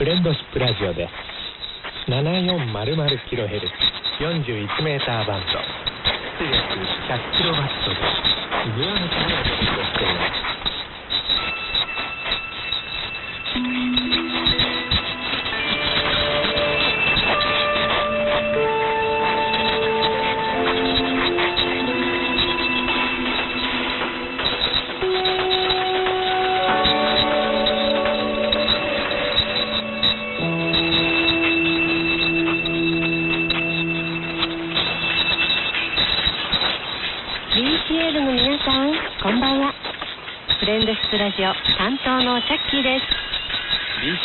フレンドシップラジオです 7400kHz 41メーターバンド。出力 100kW でグアムからお届けしています「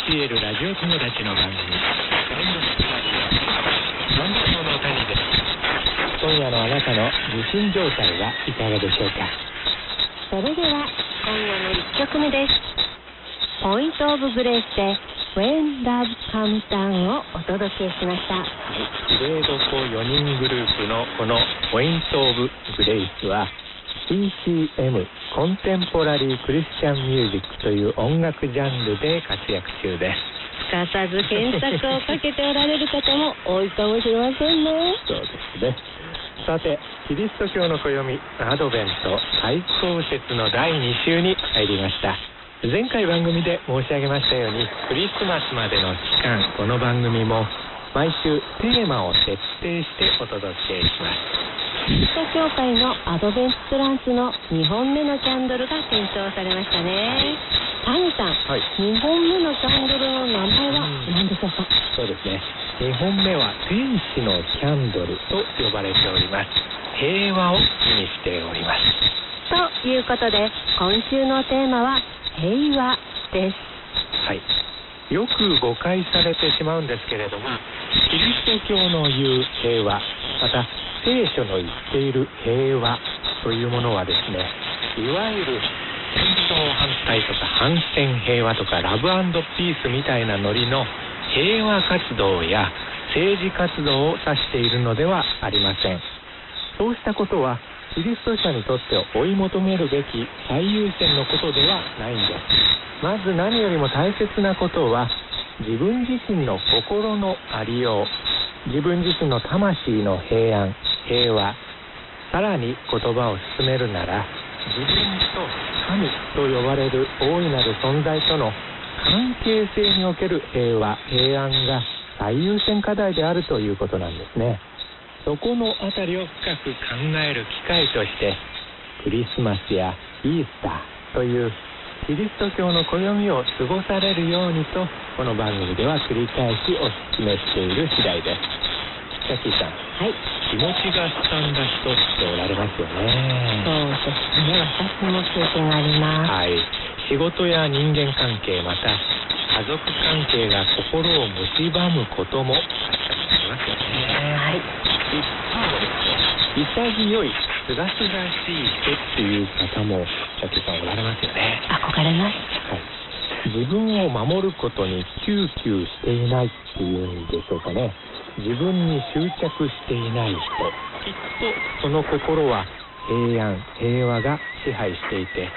BCL ラジオ友達の番組フレンドシップラジオ本当の谷です今夜のあなたの受信状態はいかがでしょうか？それでは今夜の1曲目です。ポイントオブグレースで When Love Comes Down をお届けしましたグレード4 4人グループのこのポイントオブグレイスは CCM コンテンポラリークリスチャンミュージックという音楽ジャンルで活躍中です。すかさず検索をかけておられる方も多いかもしれませんね。そうですね。さてキリスト教の暦アドベント最高節の第2週に入りました。前回番組で申し上げましたようにクリスマスまでの期間この番組も毎週テーマを設定してお届けしますキリスト教会のアドベントランスの2本目のキャンドルが点灯されましたね。谷さん、はい。2本目のキャンドルの名前は何でしょうか？そうですね。2本目は天使のキャンドルと呼ばれております。平和を意味しております。ということで今週のテーマは平和です。はいよく誤解されてしまうんですけれどもキリスト教の言う平和また聖書の言っている平和というものはですねいわゆる戦争反対とか反戦平和とかラブピースみたいなノリの平和活動や政治活動を指しているのではありません。そうしたことはキリスト者にとって追い求めるべき最優先のことではないんです。まず何よりも大切なことは自分自身の心のありよう。自分自身の魂の平安。平和。さらに言葉を進めるなら自分と神と呼ばれる大いなる存在との関係性における平和平安が最優先課題であるということなんですね。そこのあたりを深く考える機会としてクリスマスやイースターというキリスト教の暦を過ごされるようにとこの番組では繰り返しお勧めしている次第です。ジャッキーさんはい気持ちがすさんだ人っておられますよそうねですね。私も経験があります。はい。仕事や人間関係また家族関係が心を蝕むことも。ありますよねはい一方ですね潔いすがすがしい人っていう方もジャッキーさんおられますよね憧れますはい、自分を守ることに窮急していないっていうんでしょうかね自分に執着していない人きっとその心は平安平和が支配していて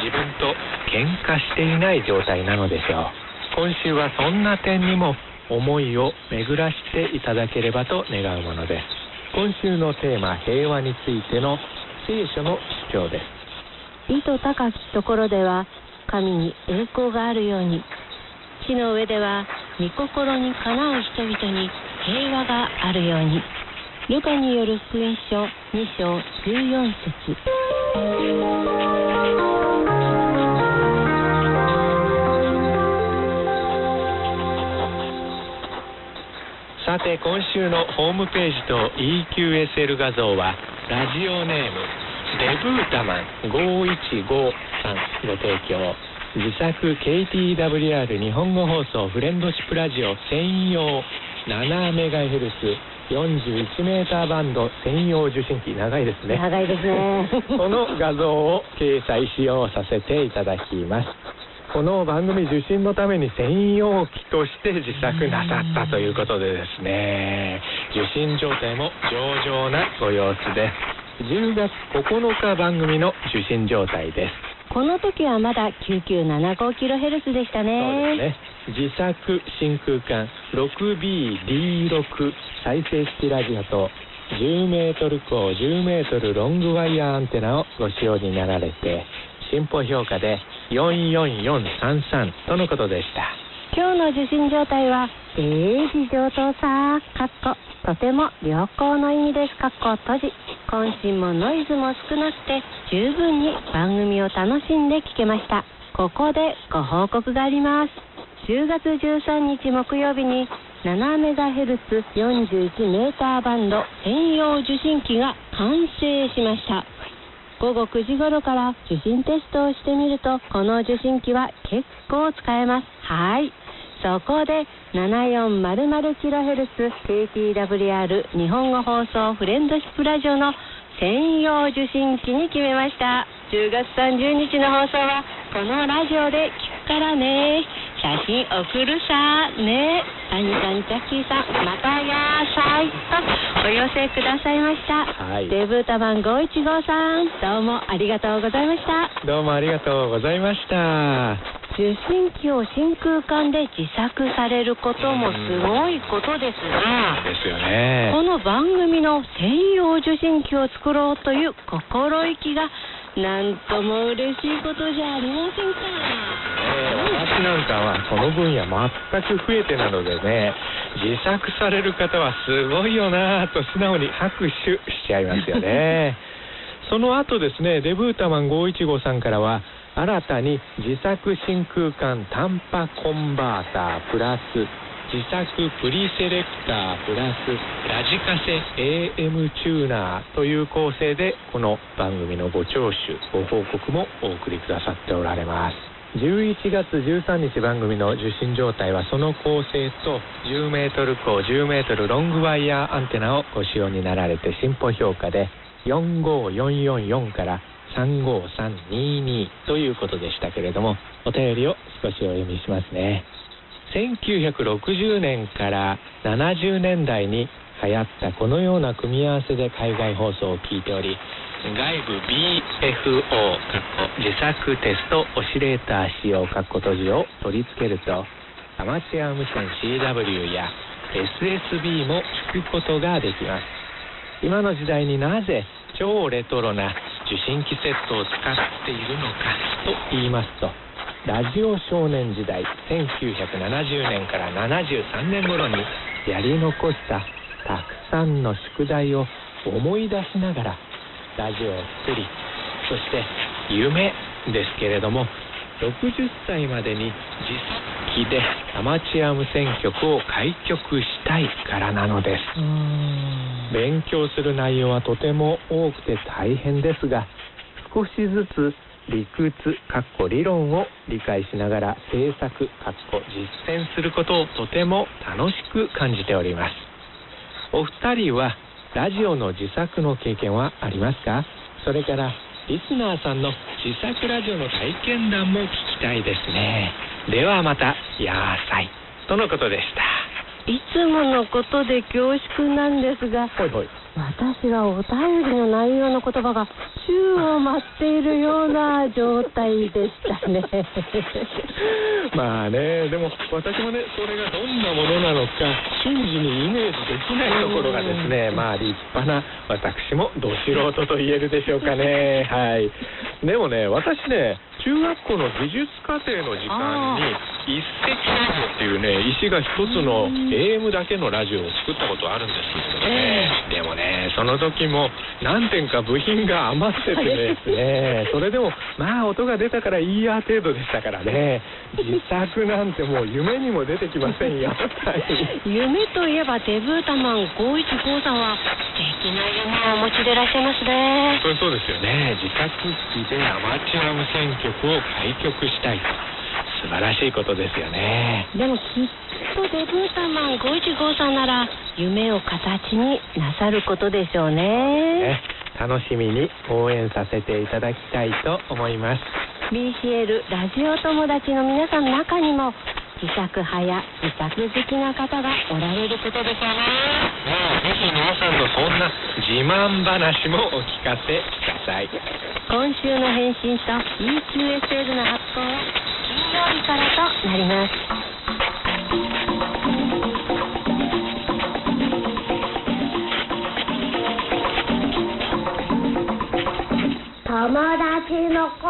自分と喧嘩していない状態なのでしょう今週はそんな点にも思いを巡らしていただければと願うものです。今週のテーマ平和についての聖書の主張です。意図高きところでは神に栄光があるように。地の上では御心にかなう人々に平和があるように。ルカによる福音書2章14節。さて今週のホームページと EQSL 画像はラジオネームデブータマン515さんご提供。自作 KTWR 日本語放送フレンドシップラジオ専用。7MHz 41メーターバンド専用受信機。長いですね。長いですね。この画像を掲載しようさせていただきますこの番組受信のために専用機として自作なさったということでですね。受信状態も上々なご様子です。10月9日番組の受信状態です。この時はまだ 9975kHz でしたそうねですね。自作真空管 6BD6 再生式ラジオと10メートル高10メートルロングワイヤーアンテナをご使用になられて進歩評価で44433とのことでした。今日の受信状態は「ええ事情とさ」かっことても良好の意味です。かっこ閉じ渾身もノイズも少なくて十分に番組を楽しんで聞けました。ここでご報告があります。10月13日木曜日に 7MHz41 メーターバンド専用受信機が完成しました。午後9時頃から受信テストをしてみるとこの受信機は結構使えます。はい。そこで 7400kHz KTWR 日本語放送フレンドシップラジオの専用受信機に決めました。10月30日の放送はこのラジオで聞くからね。写真送るさねサニさんジャッキーさんまたやーさいとお寄せくださいました、はい。デブータ番515さんどうもありがとうございました。どうもありがとうございました。受信機を真空管で自作されることもすごいことですが、ですよね。この番組の専用受信機を作ろうという心意気がなんとも嬉しいことじゃありませんか。私なんかはこの分野全く増えてなのでね自作される方はすごいよなぁと素直に拍手しちゃいますよね その後ですねデブータマン515さんからは新たに自作真空管短波コンバータープラス自作プリセレクタープラスラジカセ AM チューナーという構成でこの番組のご聴取ご報告もお送りくださっておられます。11月13日番組の受信状態はその構成と10メートル高10メートルロングワイヤーアンテナをご使用になられて進歩評価で45444から35322ということでしたけれどもお便りを少しお読みしますね。1960年から70年代に流行ったこのような組み合わせで海外放送を聞いており外部 BFO 自作テストオシレーター使用括弧閉じを取り付けるとアマチュア無線 CW や SSB も聞くことができます。今の時代になぜ超レトロな受信機セットを使っているのかと言いますとラジオ少年時代1970年から73年頃にやり残したたくさんの宿題を思い出しながらラジオを作りそして夢ですけれども60歳までに自作機でアマチュア無線局を開局したいからなのです。勉強する内容はとても多くて大変ですが少しずつ理屈かっこ理論を理解しながら制作かっこ実践することをとても楽しく感じております。お二人はラジオの自作の経験はありますか？それからリスナーさんの自作ラジオの体験談も聞きたいですね。ではまたやーさい。とのことでした。いつものことで恐縮なんですが、ほいほい私はお便りの内容の言葉が宙を舞っているような状態でしたね。まあねでも私もねそれがどんなものなのか瞬時にイメージできないところがですねまあ立派な私もど素人と言えるでしょうかね。はい。でもね私ね中学校の技術課程の時間に一石ラジオっていうね石が一つの AM だけのラジオを作ったことあるんですけどね、でもねその時も何点か部品が余っててですね それでもまあ音が出たからいいや程度でしたからね。自作なんてもう夢にも出てきませんよ。は い夢といえばデブータマン515さんは素きな夢をお持ちでいらっしゃいますね。そうですよね。自作機でアマチュア無線局を開局したいと素晴らしいことですよね。でもきっとデブータマン515さんなら夢を形になさることでしょうね。ね楽しみに応援させていただきたいと思います。BCL ラジオ友達の皆さんの中にも自作派や自作好きな方がおられることでしょうね。もうぜひ皆さんのそんな自慢話もお聞かせください。今週の返信と EQSL の発行は金曜日からとなります。友達の声。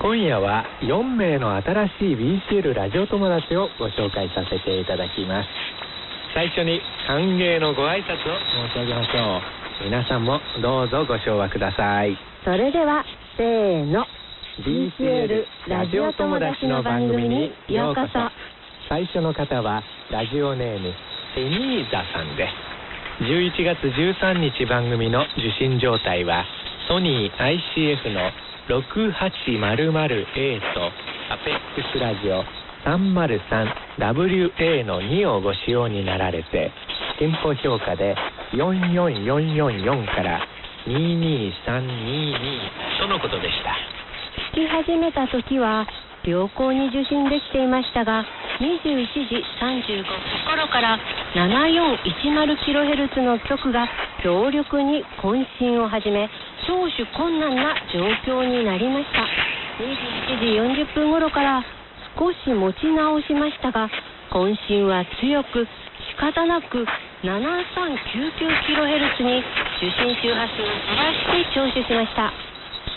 今夜は4名の新しい BCL ラジオ友達をご紹介させていただきます。最初に歓迎のご挨拶を申し上げましょう。皆さんもどうぞご唱和ください。それではせーの。BCL ラジオ友達の番組にようこそ。最初の方はラジオネームセニーザさんです。11月13日番組の受信状態はソニー ICF の 6800A とアペックスラジオ 303WA の2をご使用になられて店舗評価で44444から22322とのことでした。聞き始めた時は良好に受信できていましたが21時35分頃から 7410kHz の局が強力に渾身を始め聴取困難な状況になりました。21時40分頃から少し持ち直しましたが渾身は強く仕方なく 7399kHz に受信周波数を飛ばして聴取しました。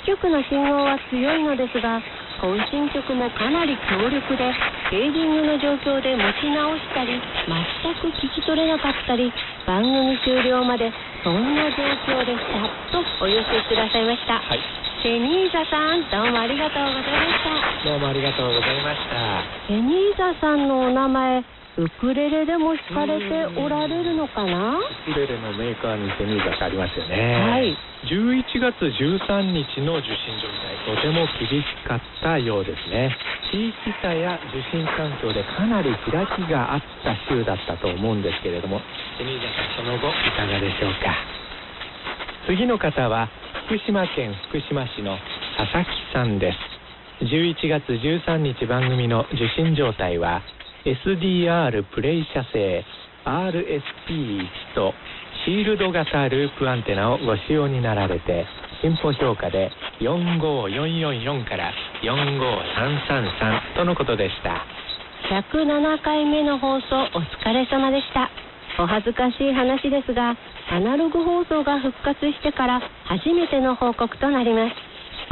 局の信号は強いのですが渾身曲もかなり強力でフェーディングの状況で持ち直したり全く聞き取れなかったり番組終了までそんな状況でした。とお寄せくださいました、はい。セニーザさんどうもありがとうございました。どうもありがとうございました。セニーザさんのお名前ウクレレでも弾かれておられるのかな？ウクレレのメーカーにセニーザってありますよね。はい。11月13日の受信状態とても厳しかったようですね。地域差や受信環境でかなり開きがあった週だったと思うんですけれどもセニーザさんその後いかがでしょうか？次の方は福島県福島市の佐々木さんです。11月13日番組の受信状態は SDR プレイ社製 RSP1 とシールド型ループアンテナをご使用になられて進歩評価で45444から45333とのことでした。107回目の放送お疲れ様でした。お恥ずかしい話ですがアナログ放送が復活してから初めての報告となります。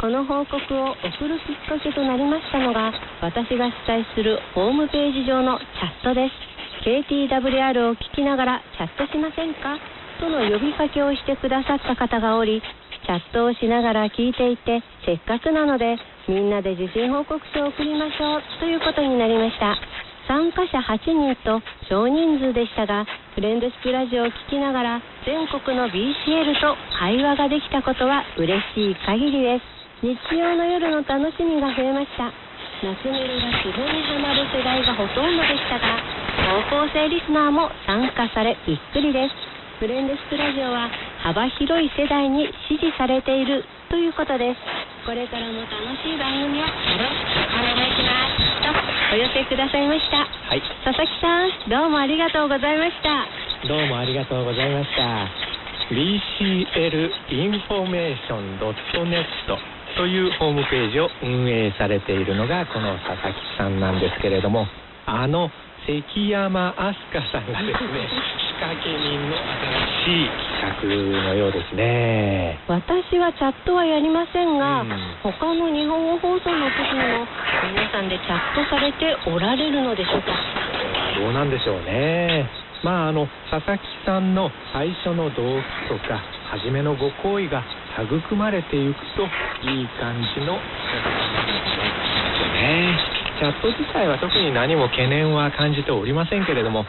この報告を送るきっかけとなりましたのが私が主催するホームページ上のチャットです。KTWR を聞きながらチャットしませんか？との呼びかけをしてくださった方がおりチャットをしながら聞いていてせっかくなのでみんなで受信報告書を送りましょうということになりました。参加者8人と少人数でしたがフレンドシップラジオを聞きながら全国の BCL と会話ができたことは嬉しい限りです。日曜の夜の楽しみが増えました。夏メロがツボにはまる世代がほとんどでしたが高校生リスナーも参加されびっくりです。フレンドシップラジオは幅広い世代に支持されているということです。これからも楽しい番組をよろしくお願いします。とお寄せくださいました。はい。佐々木さんどうもありがとうございました。どうもありがとうございました。BCL インフォメーション .net というホームページを運営されているのがこの佐々木さんなんですけれどもあの関山飛鳥さんがですね仕 掛け人の新しい企画のようですね。私はチャットはやりませんが、うん。他の日本語放送の時にも皆さんでチャットされておられるのでしょうか？どうなんでしょうね。まああの佐々木さんの最初の動機とか初めのご好意が育まれていくといい感じの。ね。チャット自体は特に何も懸念は感じておりませんけれども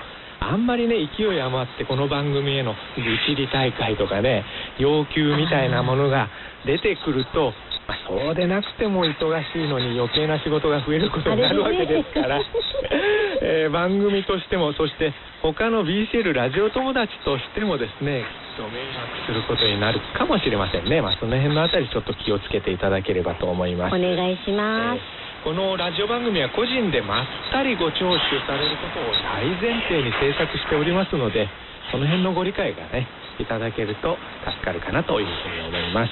あんまりね勢い余ってこの番組への愚痴り大会とかね要求みたいなものが出てくるとまあ、そうでなくても忙しいのに余計な仕事が増えることになるわけですから、えー番組としてもそして他の BCL ラジオ友達としてもですねきっと迷惑することになるかもしれませんね、まあ、その辺のあたりちょっと気をつけていただければと思います。お願いします。えーこのラジオ番組は個人でまったりご聴取されることを大前提に制作しておりますのでその辺のご理解がねいただけると助かるかなというふうに思います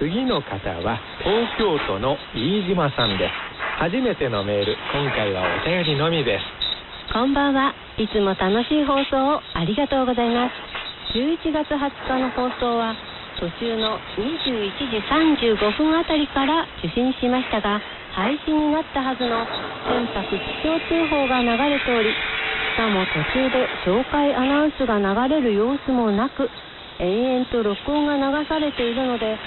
次の方は東京都の飯島さんです初めてのメール今回はお便りのみですこんばんは。いつも楽しい放送をありがとうございます。11月20日の放送は途中の21時35分あたりから受信しましたが、配信になったはずの船舶気象通報が流れており、しかも途中で紹介アナウンスが流れる様子もなく、延々と録音が流されているので、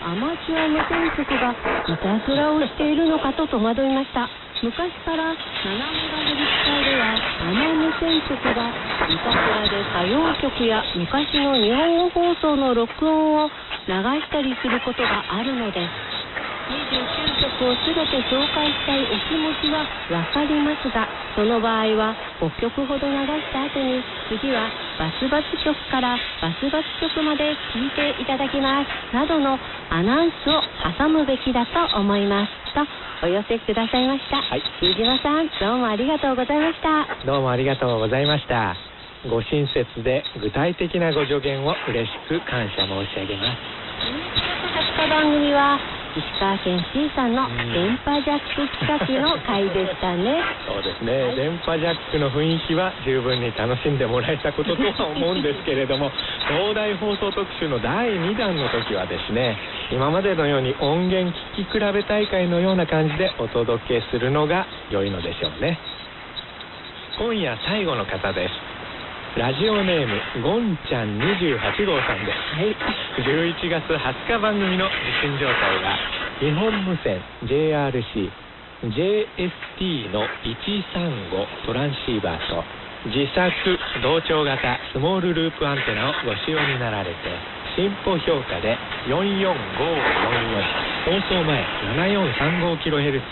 アマチュア無線局がいたずらをしているのかと戸惑いました。昔から7メガヘルツ帯では生無線局がいたずらで歌謡曲や昔の日本語放送の録音を流したりすることがあるのです。29曲を全て紹介したいお気持ちはわかりますがその場合は5曲ほど流した後に次はバスバス曲からバスバス曲まで聴いていただきます。などのアナウンスを挟むべきだと思います。とお寄せくださいました、はい。飯島さんどうもありがとうございました。どうもありがとうございました。ご親切で具体的なご助言を嬉しく感謝申し上げます。20日番組は石川県 C さんの電波ジャック企画の回でしたね。そうですね、電波ジャックの雰囲気は十分に楽しんでもらえたこととは思うんですけれども 東大放送特集の第2弾の時はですね今までのように音源聞き比べ大会のような感じでお届けするのが良いのでしょうね。今夜最後の方ですラジオネームゴンちゃん28号さんです。はい。11月20日番組の受信状態は日本無線 JRC JST の135トランシーバーと自作同調型スモールループアンテナをご使用になられて進歩評価で44544放送前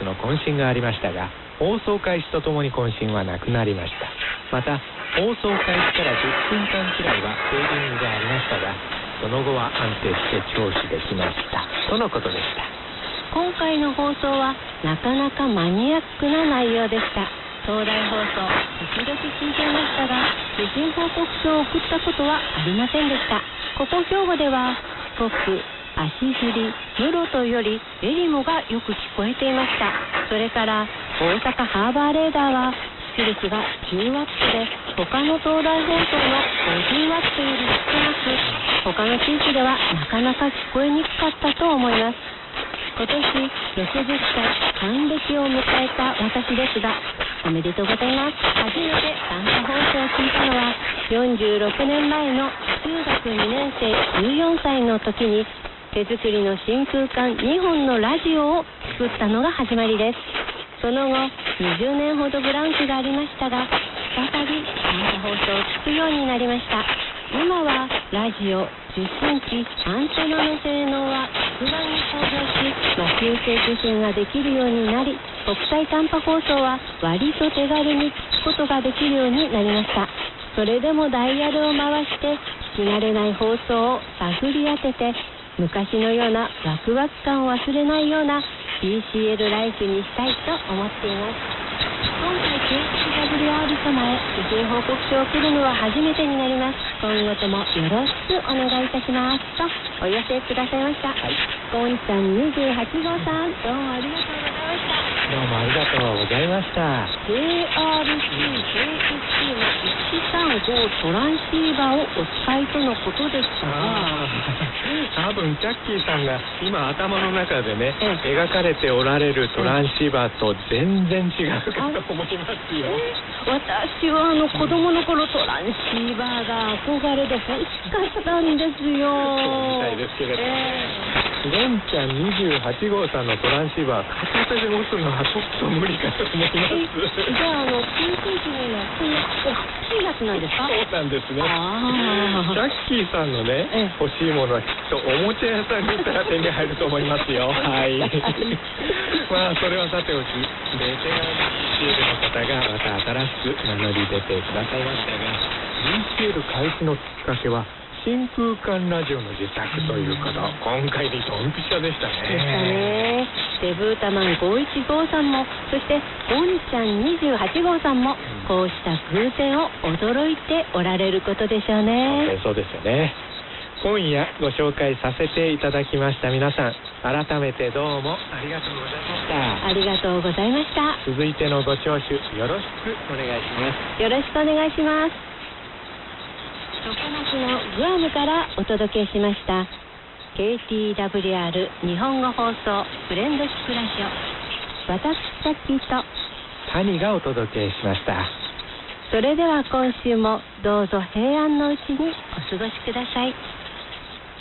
7435kHz の渾身がありましたが放送開始とともに渾身はなくなりました。また放送開始から10分間くらいはフェーディングがありましたがその後は安定して聴取できました。とのことでした。今回の放送はなかなかマニアックな内容でした。東大放送時々聞いていましたが受信報告書を送ったことはありませんでした。ここ兵庫では四国足振り室とよりエリモがよく聞こえていました。それから大阪ハーバーレーダーは出力が10ワットで他の東大放送の50ワットより少なく他の地域ではなかなか聞こえにくかったと思います。今年60歳還暦を迎えた私ですがおめでとうございます。初めて短波放送を聞いたのは46年前の中学2年生14歳の時に手作りの真空管2本のラジオを作ったのが始まりです。その後20年ほどブランクがありましたが再び短波放送を聞くようになりました。今はラジオ受信機アンテナの性能は格段に向上し魔球性受信ができるようになり国際短波放送は割と手軽に聞くことができるようになりました。それでもダイヤルを回して聞き慣れない放送を探り当てて昔のようなワクワク感を忘れないような BCL ライフにしたいと思っています。今回 KXWR 様へ受信報告書を送るのは初めてになります。今後ともよろしくお願いいたします。とお寄せくださいました、はい。ゴンちゃん28号さんどうもありがとうございました。どうもありがとうございました JRC、の135トランシーバーをお使いとのことでしたが。ああ多分チャッキーさんが今頭の中でねえ描かれておられるトランシーバーと全然違うかと思います。よ私は。あの子供の頃トランシーバーが憧れで欲しかったんですよ。そうみたいですけれどええ。ゴンちゃん28号さんのトランシーバー片手で持つのはちょっと無理かと思います。えじゃああのピンク時にはこんな大きいやつなんですか？そうなんですね。ジャッキーさんのねええ。欲しいものはきっとおもちゃ屋さんに行ったら手に入ると思いますよ。はい。まあそれはさておきベテラン BCL の方がまた新しく名乗り出てくださいましたが BCL 開始のきっかけは真空管ラジオの自作ということ今回にドンピシャでしたねでしたねデブータマン515さんもそしてゴンちゃん28号さんもこうした偶然を驚いておられることでしょうねそうですよね。今夜ご紹介させていただきました。皆さん改めてどうもありがとうございました。ありがとうございました。続いてのご聴取よろしくお願いします。よろしくお願いします。常夏のグアムからお届けしました。KTWR 日本語放送フレンドシップラジオ。私さっきと。谷がお届けしました。それでは今週もどうぞ平安のうちにお過ごしください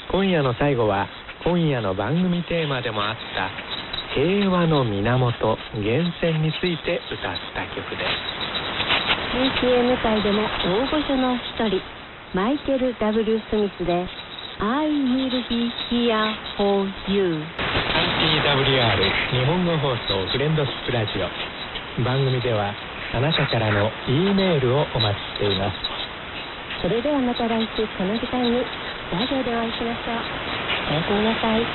今夜の最後は今夜の番組テーマでもあった平和の源源泉について歌った曲です。PCM 界でも大御所の一人マイケル・ W・ スミスで「I will be here for you」RTWR 日本語放送フレンドシップラジオ。番組ではあなたからの E メールをお待ちしています。それではまた来週この時間にラジオでお会いしましょう。おやすみなさい。